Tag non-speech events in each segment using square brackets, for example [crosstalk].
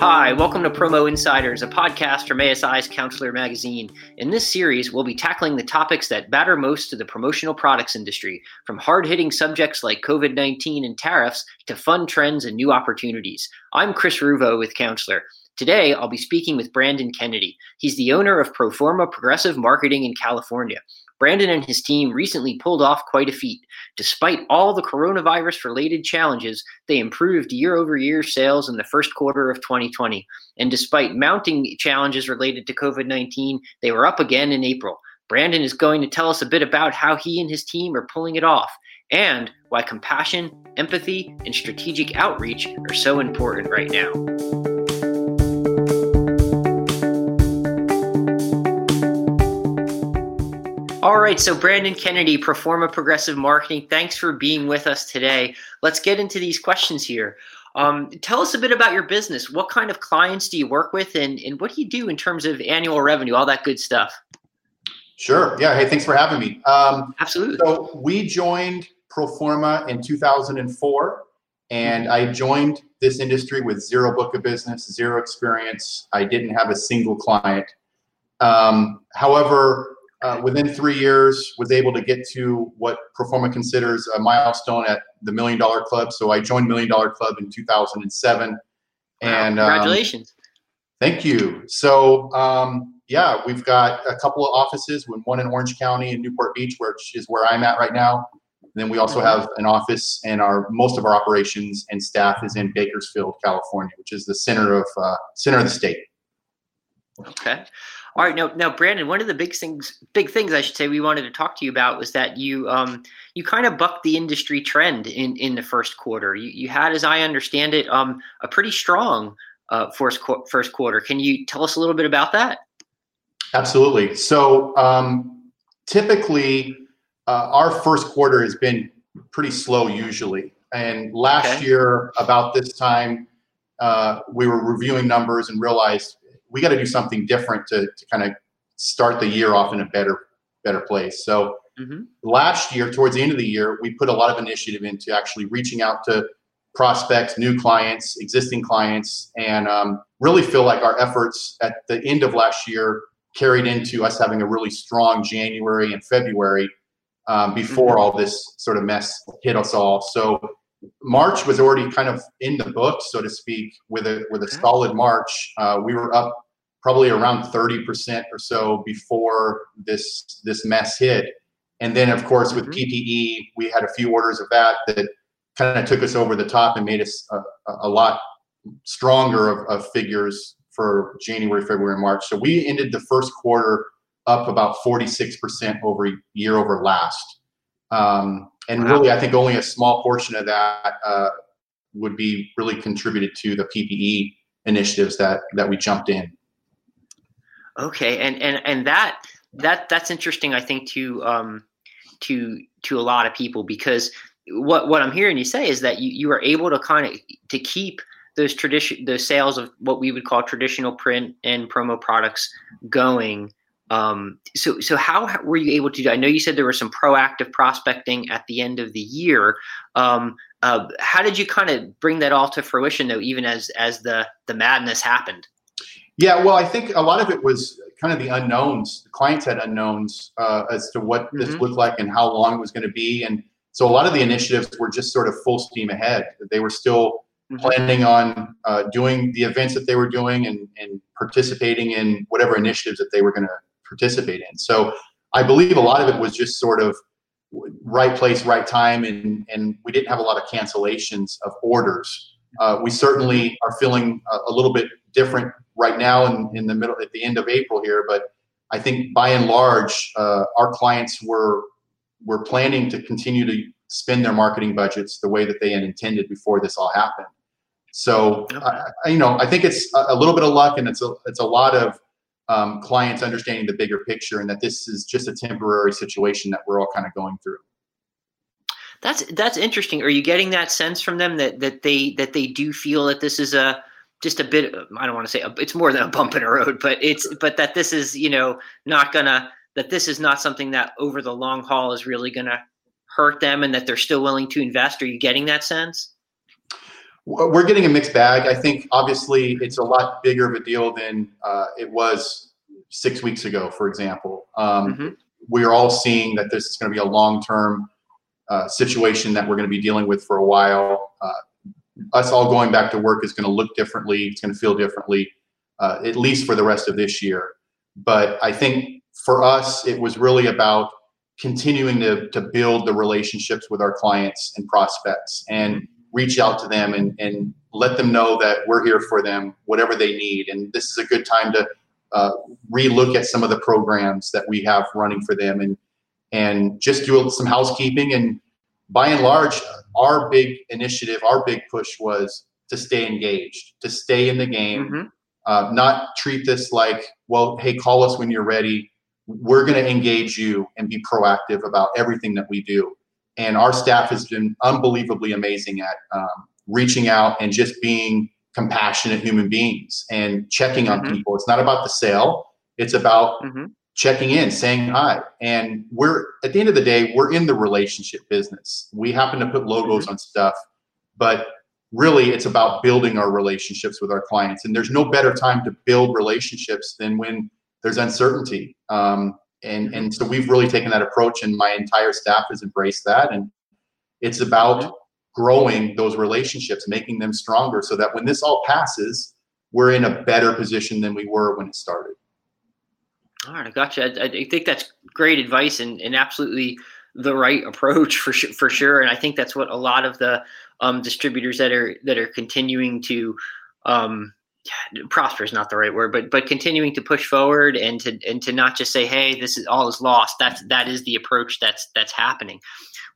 Hi, welcome to Promo Insiders, a podcast from ASI's Counselor Magazine. In this series, we'll be tackling the topics that matter most to the promotional products industry, from hard hitting subjects like COVID 19 and tariffs to fun trends and new opportunities. I'm Chris Ruvo with Counselor. Today, I'll be speaking with Brandon Kennedy. He's the owner of Proforma Progressive Marketing in California. Brandon and his team recently pulled off quite a feat. Despite all the coronavirus related challenges, they improved year over year sales in the first quarter of 2020. And despite mounting challenges related to COVID 19, they were up again in April. Brandon is going to tell us a bit about how he and his team are pulling it off and why compassion, empathy, and strategic outreach are so important right now. All right, so Brandon Kennedy, Proforma Progressive Marketing, thanks for being with us today. Let's get into these questions here. Um, tell us a bit about your business. What kind of clients do you work with, and, and what do you do in terms of annual revenue, all that good stuff? Sure. Yeah. Hey, thanks for having me. Um, Absolutely. So we joined Proforma in 2004, and I joined this industry with zero book of business, zero experience. I didn't have a single client. Um, however, uh, within three years was able to get to what Proforma considers a milestone at the Million Dollar Club. So I joined Million Dollar Club in 2007. And wow, congratulations. Um, thank you. So um, yeah, we've got a couple of offices, one in Orange County and Newport Beach, which is where I'm at right now. And then we also have an office, and our most of our operations and staff is in Bakersfield, California, which is the center of uh, center of the state. Okay. All right, now, now, Brandon, one of the big things, big things I should say, we wanted to talk to you about was that you, um, you kind of bucked the industry trend in in the first quarter. You, you had, as I understand it, um, a pretty strong uh, first first quarter. Can you tell us a little bit about that? Absolutely. So, um, typically, uh, our first quarter has been pretty slow usually, and last okay. year about this time, uh, we were reviewing numbers and realized we got to do something different to, to kind of start the year off in a better better place. So mm-hmm. last year, towards the end of the year, we put a lot of initiative into actually reaching out to prospects, new clients, existing clients, and um, really feel like our efforts at the end of last year carried into us having a really strong January and February um, before mm-hmm. all this sort of mess hit us all. So March was already kind of in the books, so to speak, with a with a solid March. Uh, we were up probably around 30% or so before this this mess hit. And then of course with mm-hmm. PPE, we had a few orders of that that kind of took us over the top and made us a, a lot stronger of, of, figures for January, February, and March. So we ended the first quarter up about 46% over year over last. Um, and really, I think only a small portion of that uh, would be really contributed to the PPE initiatives that that we jumped in. Okay, and and and that that that's interesting. I think to um, to to a lot of people because what what I'm hearing you say is that you you are able to kind of to keep those tradition those sales of what we would call traditional print and promo products going um, so, so how were you able to do? I know you said there was some proactive prospecting at the end of the year. Um, uh, how did you kind of bring that all to fruition, though, even as as the the madness happened? Yeah, well, I think a lot of it was kind of the unknowns. The clients had unknowns uh, as to what mm-hmm. this looked like and how long it was going to be, and so a lot of the initiatives were just sort of full steam ahead. They were still mm-hmm. planning on uh, doing the events that they were doing and, and participating in whatever initiatives that they were going to participate in. So I believe a lot of it was just sort of right place, right time, and and we didn't have a lot of cancellations of orders. Uh, we certainly are feeling a, a, little bit different right now in, in the middle at the end of April here, but I think by and large, uh, our clients were were planning to continue to spend their marketing budgets the way that they had intended before this all happened. So, I, you know, I think it's a, a little bit of luck, and it's a it's a lot of um, clients understanding the bigger picture and that this is just a temporary situation that we're all kind of going through. That's that's interesting. Are you getting that sense from them that that they that they do feel that this is a just a bit I don't want to say a, it's more than a bump in the road, but it's but that this is you know not gonna that this is not something that over the long haul is really gonna hurt them and that they're still willing to invest. Are you getting that sense? We're getting a mixed bag. I think obviously it's a lot bigger of a deal than uh, it was six weeks ago, for example. Um, mm-hmm. We are all seeing that this is going to be a long term uh, situation that we're going to be dealing with for a while. Uh, us all going back to work is going to look differently. It's going to feel differently, uh, at least for the rest of this year. But I think for us, it was really about continuing to, to build the relationships with our clients and prospects and reach out to them and, and let them know that we're here for them, whatever they need. And this is a good time to uh, relook at some of the programs that we have running for them and and just do some housekeeping. And by and large, our big initiative, our big push was to stay engaged, to stay in the game, mm-hmm. uh, not treat this like, well, hey, call us when you're ready. We're going to engage you and be proactive about everything that we do. And our staff has been unbelievably amazing at um, reaching out and just being compassionate human beings and checking on mm-hmm. people. It's not about the sale. It's about mm-hmm checking in, saying hi. And we're at the end of the day, we're in the relationship business. We happen to put logos mm-hmm. on stuff, but really it's about building our relationships with our clients. And there's no better time to build relationships than when there's uncertainty. Um, and and so we've really taken that approach, and my entire staff has embraced that. And it's about mm-hmm. growing those relationships, making them stronger, so that when this all passes, we're in a better position than we were when it started. All right, I got you. I, I think that's great advice and, and absolutely the right approach for sure, for sure. And I think that's what a lot of the um, distributors that are that are continuing to um, prosper is not the right word, but but continuing to push forward and to and to not just say, hey, this is all is lost. That's that is the approach that's that's happening.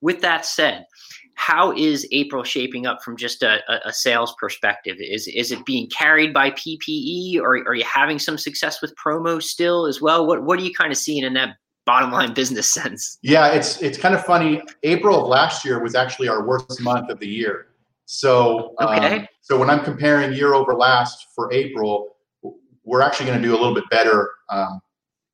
With that said, how is April shaping up from just a, a, sales perspective? Is is it being carried by PPE, or are you having some success with promo still as well? What what are you kind of seeing in that bottom line [laughs] business sense? Yeah, it's it's kind of funny. April of last year was actually our worst month of the year. So okay. Um, so when I'm comparing year over last for April, we're actually going to do a little bit better um,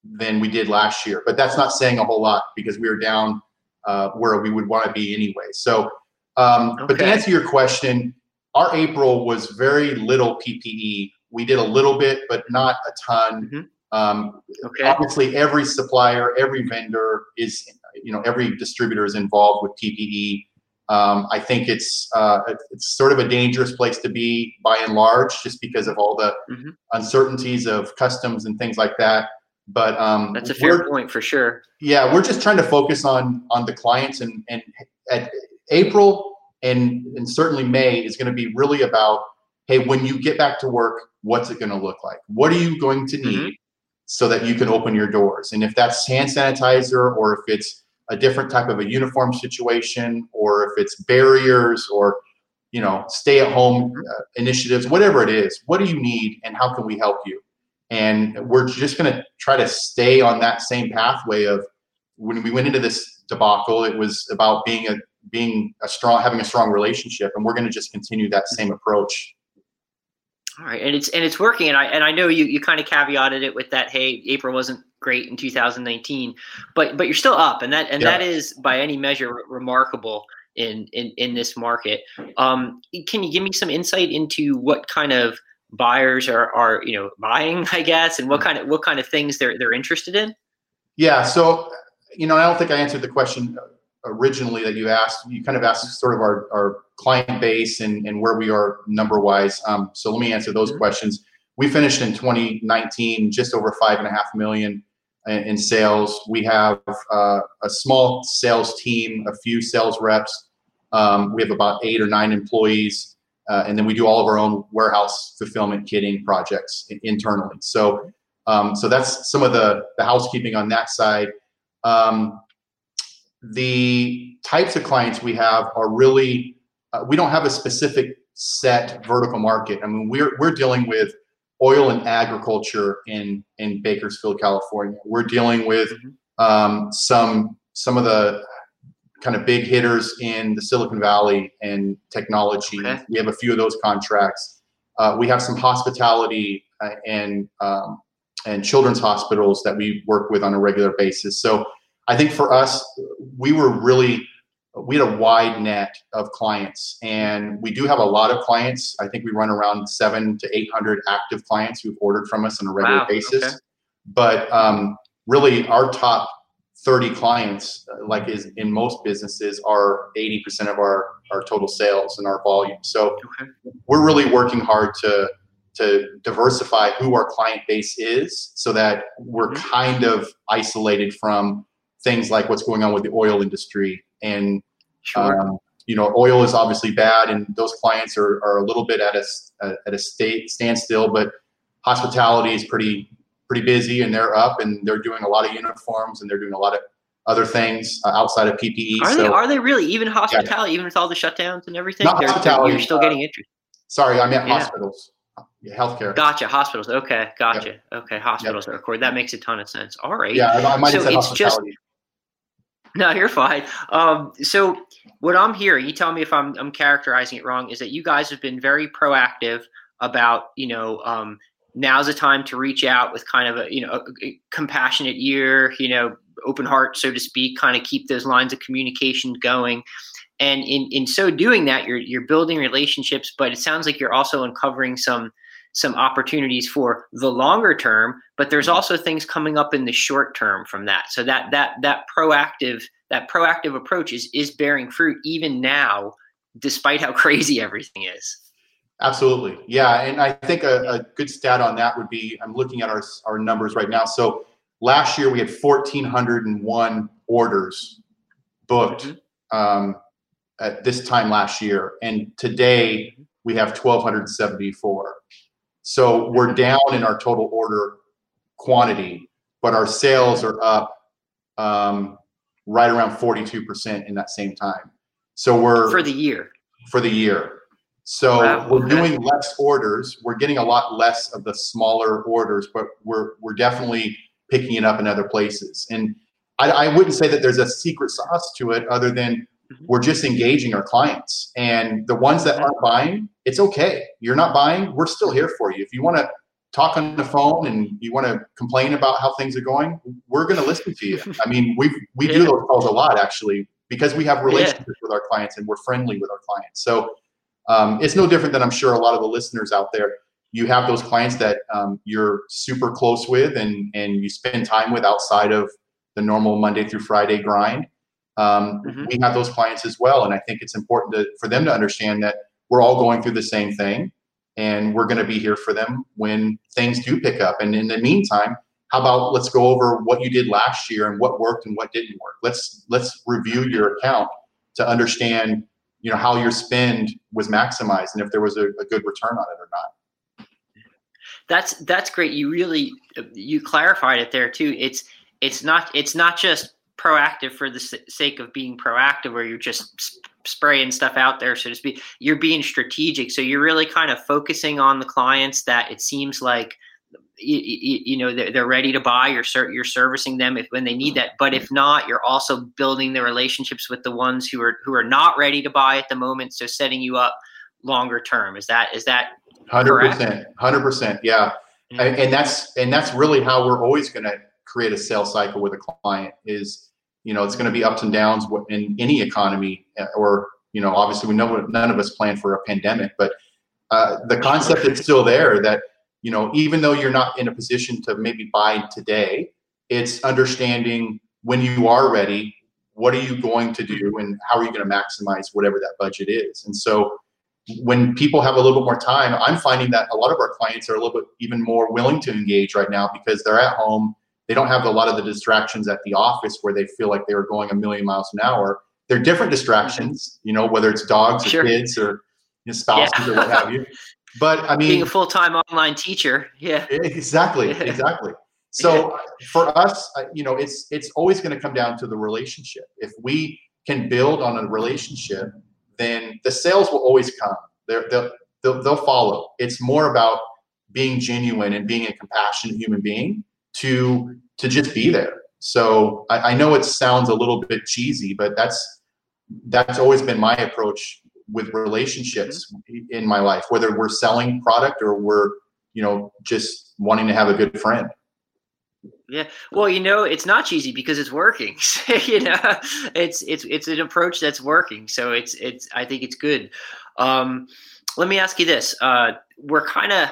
than we did last year. But that's not saying a whole lot because we were down uh, where we would want to be anyway. So, um, okay. but to answer your question, our April was very little PPE. We did a little bit, but not a ton. Mm-hmm. Um, okay. Obviously, every supplier, every vendor is, you know, every distributor is involved with PPE. Um, I think it's uh, it's sort of a dangerous place to be by and large, just because of all the mm-hmm. uncertainties of customs and things like that. But um, that's a fair point for sure. Yeah, we're just trying to focus on on the clients, and and at April and and certainly May is going to be really about hey, when you get back to work, what's it going to look like? What are you going to need mm-hmm. so that you can open your doors? And if that's hand sanitizer, or if it's a different type of a uniform situation, or if it's barriers, or you know, stay at home uh, initiatives, whatever it is, what do you need, and how can we help you? And we're just going to try to stay on that same pathway of when we went into this debacle, it was about being a being a strong having a strong relationship, and we're going to just continue that same approach. All right, and it's and it's working, and I and I know you you kind of caveated it with that. Hey, April wasn't great in 2019, but but you're still up, and that and yeah. that is by any measure remarkable in in in this market. Um, can you give me some insight into what kind of buyers are are you know buying i guess and what kind of what kind of things they're they're interested in yeah so you know i don't think i answered the question originally that you asked you kind of asked sort of our, our client base and, and where we are number wise um, so let me answer those questions. We finished in 2019 just over five and a half million in, in sales. We have uh, a small sales team a few sales reps. Um, we have about eight or nine employees uh, and then we do all of our own warehouse fulfillment kitting projects internally. So, um, so that's some of the, the housekeeping on that side. Um, the types of clients we have are really, uh, we don't have a specific set vertical market. I mean, we're, we're dealing with oil and agriculture in, in Bakersfield, California. We're dealing with mm-hmm. um, some, some of the kind of big hitters in the Silicon Valley and technology. Okay. We have a few of those contracts. Uh, we have some hospitality uh, and um, and children's hospitals that we work with on a regular basis. So I think for us, we were really we had a wide net of clients, and we do have a lot of clients. I think we run around seven to eight hundred active clients who've ordered from us on a regular Wow, basis. okay. But um, really, our top 30 clients, uh, like is in most businesses, are 80% of our our total sales and our volume. So Okay. we're really working hard to to diversify who our client base is, so that we're Mhm. kind of isolated from things like what's going on with the oil industry and Sure. um, you know, oil is obviously bad, and those clients are, are a little bit at a at a state standstill. But hospitality is pretty pretty busy, and they're up, and they're doing a lot of uniforms, and they're doing a lot of other things uh, outside of PPE. are so, they? Are they really even hospitality? Even with all the shutdowns and everything, Not hospitality, You're still uh, getting interest. sorry, I meant Yeah. hospitals, yeah, healthcare. Gotcha. Hospitals. Okay. Gotcha. Okay. Hospitals are recorded. That makes a ton of sense. All right. Yeah, I, I might have So said it's just- hospitality. No, you're fine. Um, so what I'm hearing, you tell me if I'm, I'm characterizing it wrong, is that you guys have been very proactive about, you know, um, now's the time to reach out with kind of a, you know, a, a compassionate ear, you know, open heart, so to speak, kind of keep those lines of communication going. And in, in so doing that, you're, you're building relationships, but it sounds like you're also uncovering some, some opportunities for the longer term, but there's also things coming up in the short term from that. So that that that proactive that proactive approach is is bearing fruit even now, despite how [laughs] crazy everything is. Absolutely. Yeah. And I think a, a good stat on that would be I'm looking at our, our numbers right now. So last year we had 1,401 orders booked Mhm. um, at this time last year. And today we have 1,274. So we're down in our total order quantity, but our sales are up um, right around 42% in that same time. So we're For the year. for the year. So Wow, we're okay. doing less orders. We're getting a lot less of the smaller orders, but we're we're definitely picking it up in other places. And I, I wouldn't say that there's a secret sauce to it, other than Mhm. we're just engaging our clients. And the ones that aren't buying, it's okay. You're not buying. We're still here for you. If you want to talk on the phone and you want to complain about how things are going, we're going to listen to you. [laughs] I mean, we we do those calls a lot actually because we have relationships with our clients and we're friendly with our clients. So um, it's no different than I'm sure a lot of the listeners out there. You have those clients that um, you're super close with and and you spend time with outside of the normal Monday through Friday grind. Um, Mhm. We have those clients as well, and I think it's important to, for them to understand that we're all going through the same thing, and we're going to be here for them when things do pick up. And in the meantime, how about let's go over what you did last year and what worked and what didn't work. Let's let's review your account to understand you know how your spend was maximized and if there was a, a good return on it or not. That's that's great. You really you clarified it there too. It's it's not it's not just proactive for the s- sake of being proactive, where you're just spraying stuff out there, so to speak. You're being strategic, so you're really kind of focusing on the clients that it seems like you, you know they're, they're ready to buy. You're ser- you're servicing them if when they need that. But if not, you're also building the relationships with the ones who are who are not ready to buy at the moment. So setting you up longer term. Is that is that Hundred percent, hundred percent, yeah. Mhm. And, and that's and that's really how we're always going to create a sales cycle with a client. Is you know it's going to be ups and downs in any economy, uh, or you know obviously we know none of us plan for a pandemic, but uh, the concept is still there that you know even though you're not in a position to maybe buy today, it's understanding when you are ready, what are you going to do, and how are you going to maximize whatever that budget is, and so when people have a little bit more time, I'm finding that a lot of our clients are a little bit even more willing to engage right now because they're at home. They don't have a lot of the distractions at the office where they feel like they were going a million miles an hour. They're different distractions, mm-hmm. you know, whether it's dogs or kids or you know, spouses Yeah. or what have you. But I mean, being a full time online teacher? Yeah. exactly, [laughs] exactly. So for us, you know, it's it's always going to come down to the relationship. If we can build on a relationship, then the sales will always come. They're, they'll, they'll they'll follow. It's more about being genuine and being a compassionate human being to to just be there. So I, I know it sounds a little bit cheesy, but that's that's always been my approach with relationships in my life, whether we're selling product or we're you know just wanting to have a good friend. Yeah. Well, you know, it's not cheesy because it's working. [laughs] you know, it's it's it's an approach that's working. So it's it's I think it's good. Um, let me ask you this. Uh, we're kind of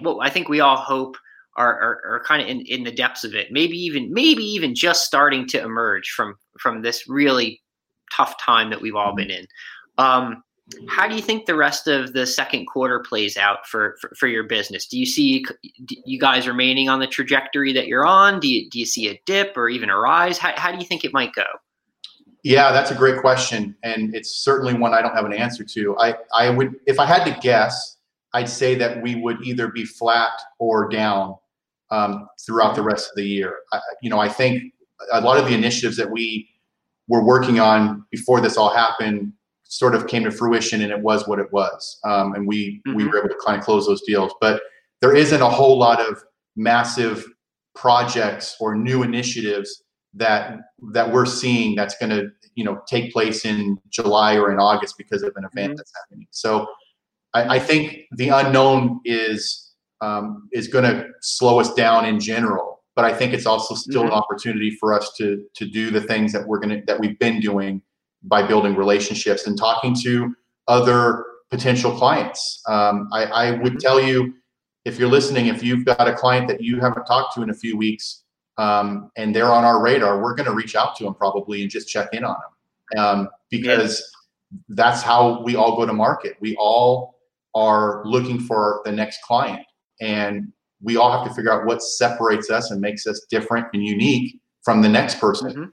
well, I think we all hope are are, are kind of in, in the depths of it. Maybe even maybe even just starting to emerge from from this really tough time that we've all been in. Um, how do you think the rest of the second quarter plays out for, for, for, your business? Do you see you guys remaining on the trajectory that you're on? Do you, do you see a dip or even a rise? How, how do you think it might go? Yeah, that's a great question. And it's certainly one I don't have an answer to. I, I would, if I had to guess, I'd say that we would either be flat or down um, throughout the rest of the year. I, you know, I think a lot of the initiatives that we were working on before this all happened sort of came to fruition and it was what it was. Um, and we, mm-hmm. we were able to kind of close those deals. But there isn't a whole lot of massive projects or new initiatives that that we're seeing that's going to you know take place in July or in August because of an event mm-hmm. that's happening. So I, I, think the unknown is um, is going to slow us down in general. But I think it's also still mm-hmm. an opportunity for us to to do the things that we're going to that we've been doing by building relationships and talking to other potential clients. Um, I, I, would mm-hmm. tell you, if you're listening, if you've got a client that you haven't talked to in a few weeks um, and they're on our radar, we're going to reach out to them probably and just check in on them um, because yeah. that's how we all go to market. We all are looking for the next client and we all have to figure out what separates us and makes us different and unique from the next person. Mm-hmm.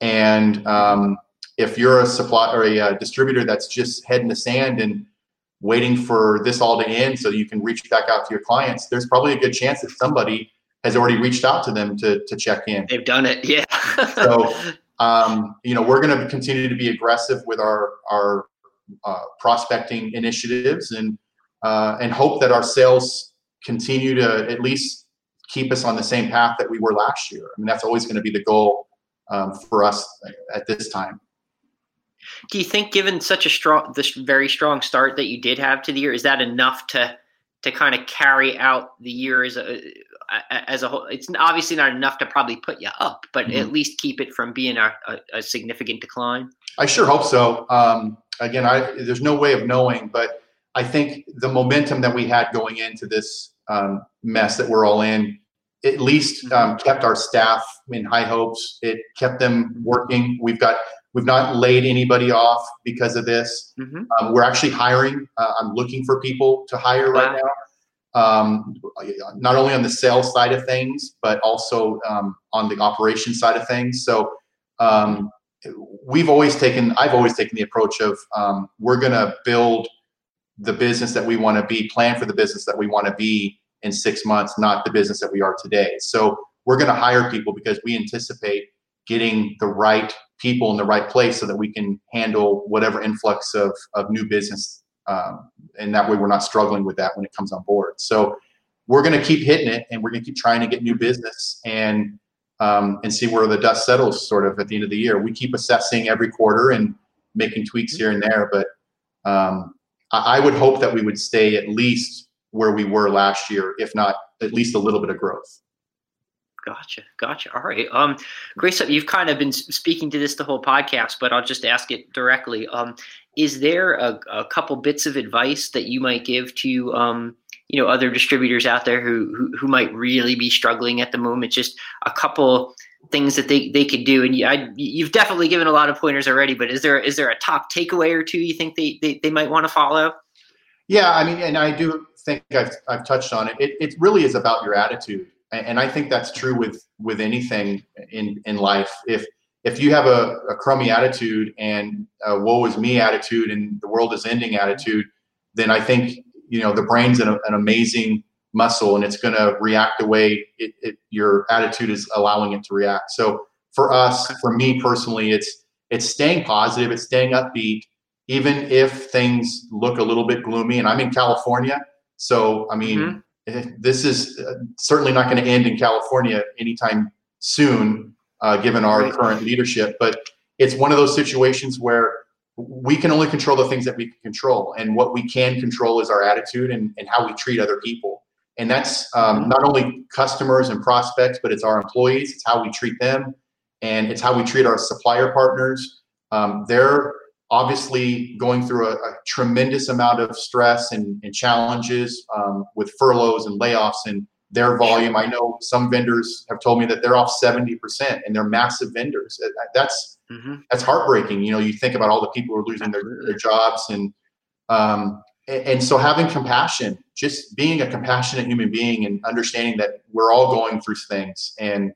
And um, if you're a supply or a, a uh, distributor that's just head in the sand and waiting for this all to end so you can reach back out to your clients, there's probably a good chance that somebody has already reached out to them to, to check in. They've done it, yeah. so, [laughs] um, you know, we're going to continue to be aggressive with our our uh, prospecting initiatives and uh, and hope that our sales continue to at least keep us on the same path that we were last year. I mean, that's always going to be the goal um, for us at this time. Do you think, given such a strong, this very strong start that you did have to the year, is that enough to to kind of carry out the year as a as a whole? It's obviously not enough to probably put you up, but mm-hmm. at least keep it from being a, a, a significant decline. I sure hope so. Um, again, I, there's no way of knowing, but I think the momentum that we had going into this um, mess that we're all in at least mm-hmm. um, kept our staff in high hopes. It kept them working. We've got We've not laid anybody off because of this. Mm-hmm. Um, we're actually hiring. Uh, I'm looking for people to hire wow. right now. Um, not only on the sales side of things, but also um, on the operation side of things. So um, we've always taken, I've always taken the approach of um, we're going to build the business that we want to be, plan for the business that we want to be in six months, not the business that we are today. So we're going to hire people because we anticipate getting the right people in the right place so that we can handle whatever influx of, of new business. Um, and that way we're not struggling with that when it comes on board. So we're going to keep hitting it and we're going to keep trying to get new business and um, and see where the dust settles sort of at the end of the year. We keep assessing every quarter and making tweaks here and there, but um, I, would hope that we would stay at least where we were last year, if not at least a little bit of growth. Gotcha, gotcha. All right, um, Grace, you've kind of been speaking to this the whole podcast, but I'll just ask it directly. Um, is there a, a couple bits of advice that you might give to um, you know other distributors out there who, who, who might really be struggling at the moment? Just a couple things that they, they could do. And you, I, you've definitely given a lot of pointers already, but is there is there a top takeaway or two you think they they, they might want to follow? Yeah, I mean, and I do think I've, I've touched on it. it. It really is about your attitude and I think that's true with with anything in in life. If if you have a, a crummy attitude and a woe is me attitude and the world is ending attitude, then I think you know the brain's an, an amazing muscle and it's going to react the way it, it, your attitude is allowing it to react. So for us, for me personally, it's it's staying positive, it's staying upbeat, even if things look a little bit gloomy. And I'm in California, so I mean. Mm-hmm this is uh, certainly not going to end in California anytime soon, uh, given our right. current leadership. But it's one of those situations where we can only control the things that we can control. And what we can control is our attitude and, and how we treat other people. And that's um, not only customers and prospects, but it's our employees. It's how we treat them, and it's how we treat our supplier partners. Um, they're obviously going through a, a, tremendous amount of stress and, and challenges um, with furloughs and layoffs and their volume. I know some vendors have told me that they're off 70% and they're massive vendors. That's mm-hmm. that's heartbreaking. You know, you think about all the people who are losing their, their jobs and um, and so having compassion, just being a compassionate human being and understanding that we're all going through things. And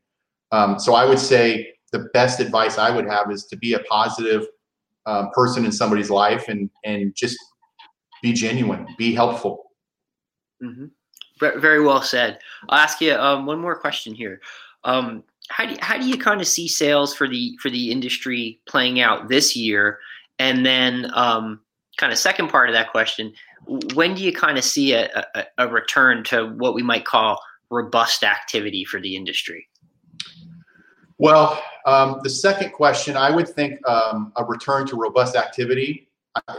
um, so I would say the best advice I would have is to be a positive um, person in somebody's life and and just be genuine, be helpful. Mm-hmm. Very well said. I'll ask you um, one more question here. Um, how do you, how do you kind of see sales for the for the industry playing out this year? And then um, kind of second part of that question, when do you kind of see a, a, a return to what we might call robust activity for the industry? Well, um, the second question, I would think um, a return to robust activity.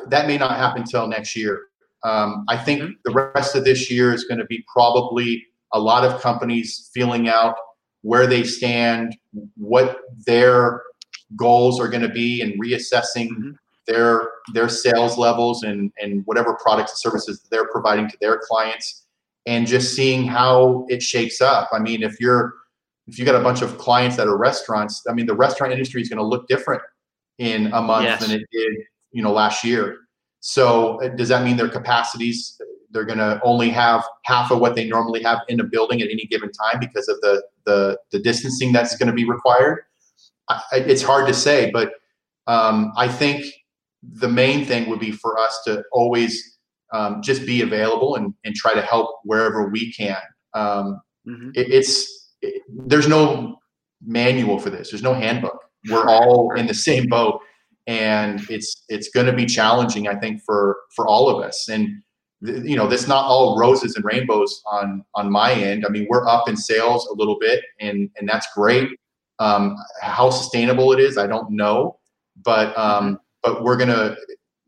That may not happen until next year. Um, I think mm-hmm. the rest of this year is going to be probably a lot of companies feeling out where they stand, what their goals are going to be, and reassessing mm-hmm. Their their sales levels and and whatever products and services they're providing to their clients, and just seeing how it shakes up. I mean, if you're if you got a bunch of clients that are restaurants, I mean, the restaurant industry is going to look different in a month yes. than it did, you know, last year. So uh, does that mean their capacities they're going to only have half of what they normally have in a building at any given time because of the the, the distancing that's going to be required? I, it's hard to say, but um, I think the main thing would be for us to always um, just be available and, and try to help wherever we can. Um, mm-hmm. it, it's it, there's no manual for this. There's no handbook. We're all in the same boat and it's it's going to be challenging i think for for all of us and you know that's not all roses and rainbows on on my end i mean we're up in sales a little bit and and that's great um, how sustainable it is i don't know but um, but we're gonna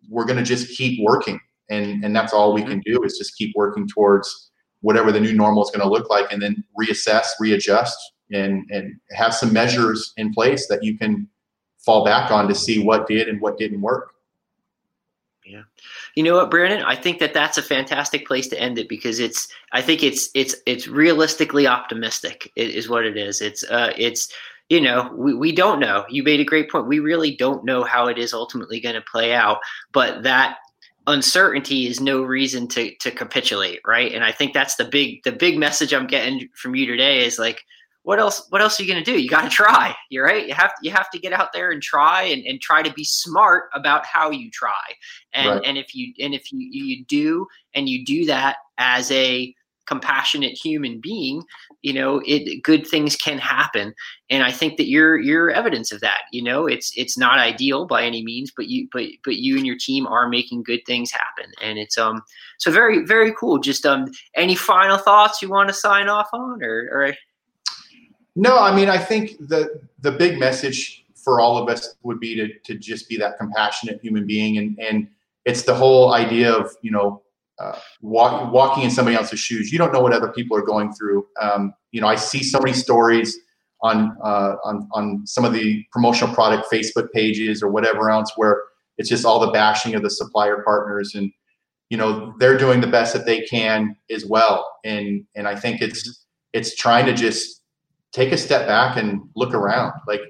we're gonna just keep working and and that's all we can do is just keep working towards whatever the new normal is going to look like and then reassess readjust and and have some measures in place that you can fall back on to see what did and what didn't work. Yeah. You know what, Brandon? I think that that's a fantastic place to end it because it's. I think it's it's it's realistically optimistic. Is what it is. It's uh it's you know we, we don't know. You made a great point. We really don't know how it is ultimately going to play out. But that uncertainty is no reason to to capitulate, right? And I think that's the big the big message I'm getting from you today is like what else what else are you going to do you got to try [laughs] you're right you have to you have to get out there and try and, and try to be smart about how you try and right. and if you and if you you do and you do that as a compassionate human being you know it good things can happen. And i think that you're you're evidence of that you know? It's it's not ideal by any means but you but but you and your team are making good things happen. And it's um so very very cool. Just um any final thoughts you want to sign off on or or no, I mean, I think the the big message for all of us would be to to just be that compassionate human being, and and it's the whole idea of you know uh, walk, walking in somebody else's shoes. You don't know what other people are going through. Um, you know, I see so many stories on uh, on on some of the promotional product Facebook pages or whatever else where it's just all the bashing of the supplier partners and you know they're doing the best that they can as well and and I think it's it's trying to just take a step back and look around. Like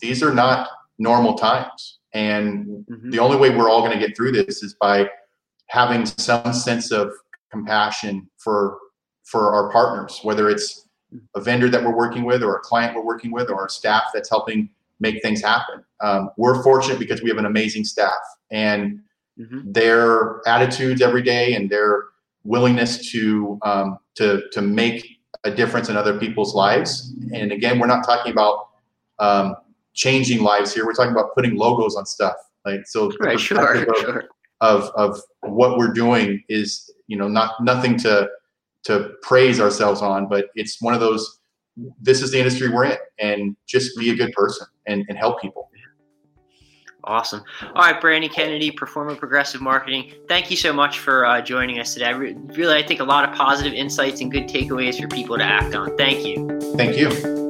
these are not normal times. And mm-hmm. the only way we're all going to get through this is by having some sense of compassion for for our partners, whether it's a vendor that we're working with or a client we're working with or our staff that's helping make things happen. Um, we're fortunate because we have an amazing staff and mm-hmm. their attitudes every day and their willingness to um, to to make a difference in other people's lives. And again, we're not talking about um, changing lives here. We're talking about putting logos on stuff. Like so, right, sure, of, sure. Of of what we're doing is you know not nothing to to praise ourselves on, but it's one of those. This is the industry we're in, and just be a good person and, and help people. Awesome. All right, Brandon Kennedy, Proforma Progressive Marketing. Thank you so much for uh, joining us today. I re- really, I think a lot of positive insights and good takeaways for people to act on. Thank you. Thank you.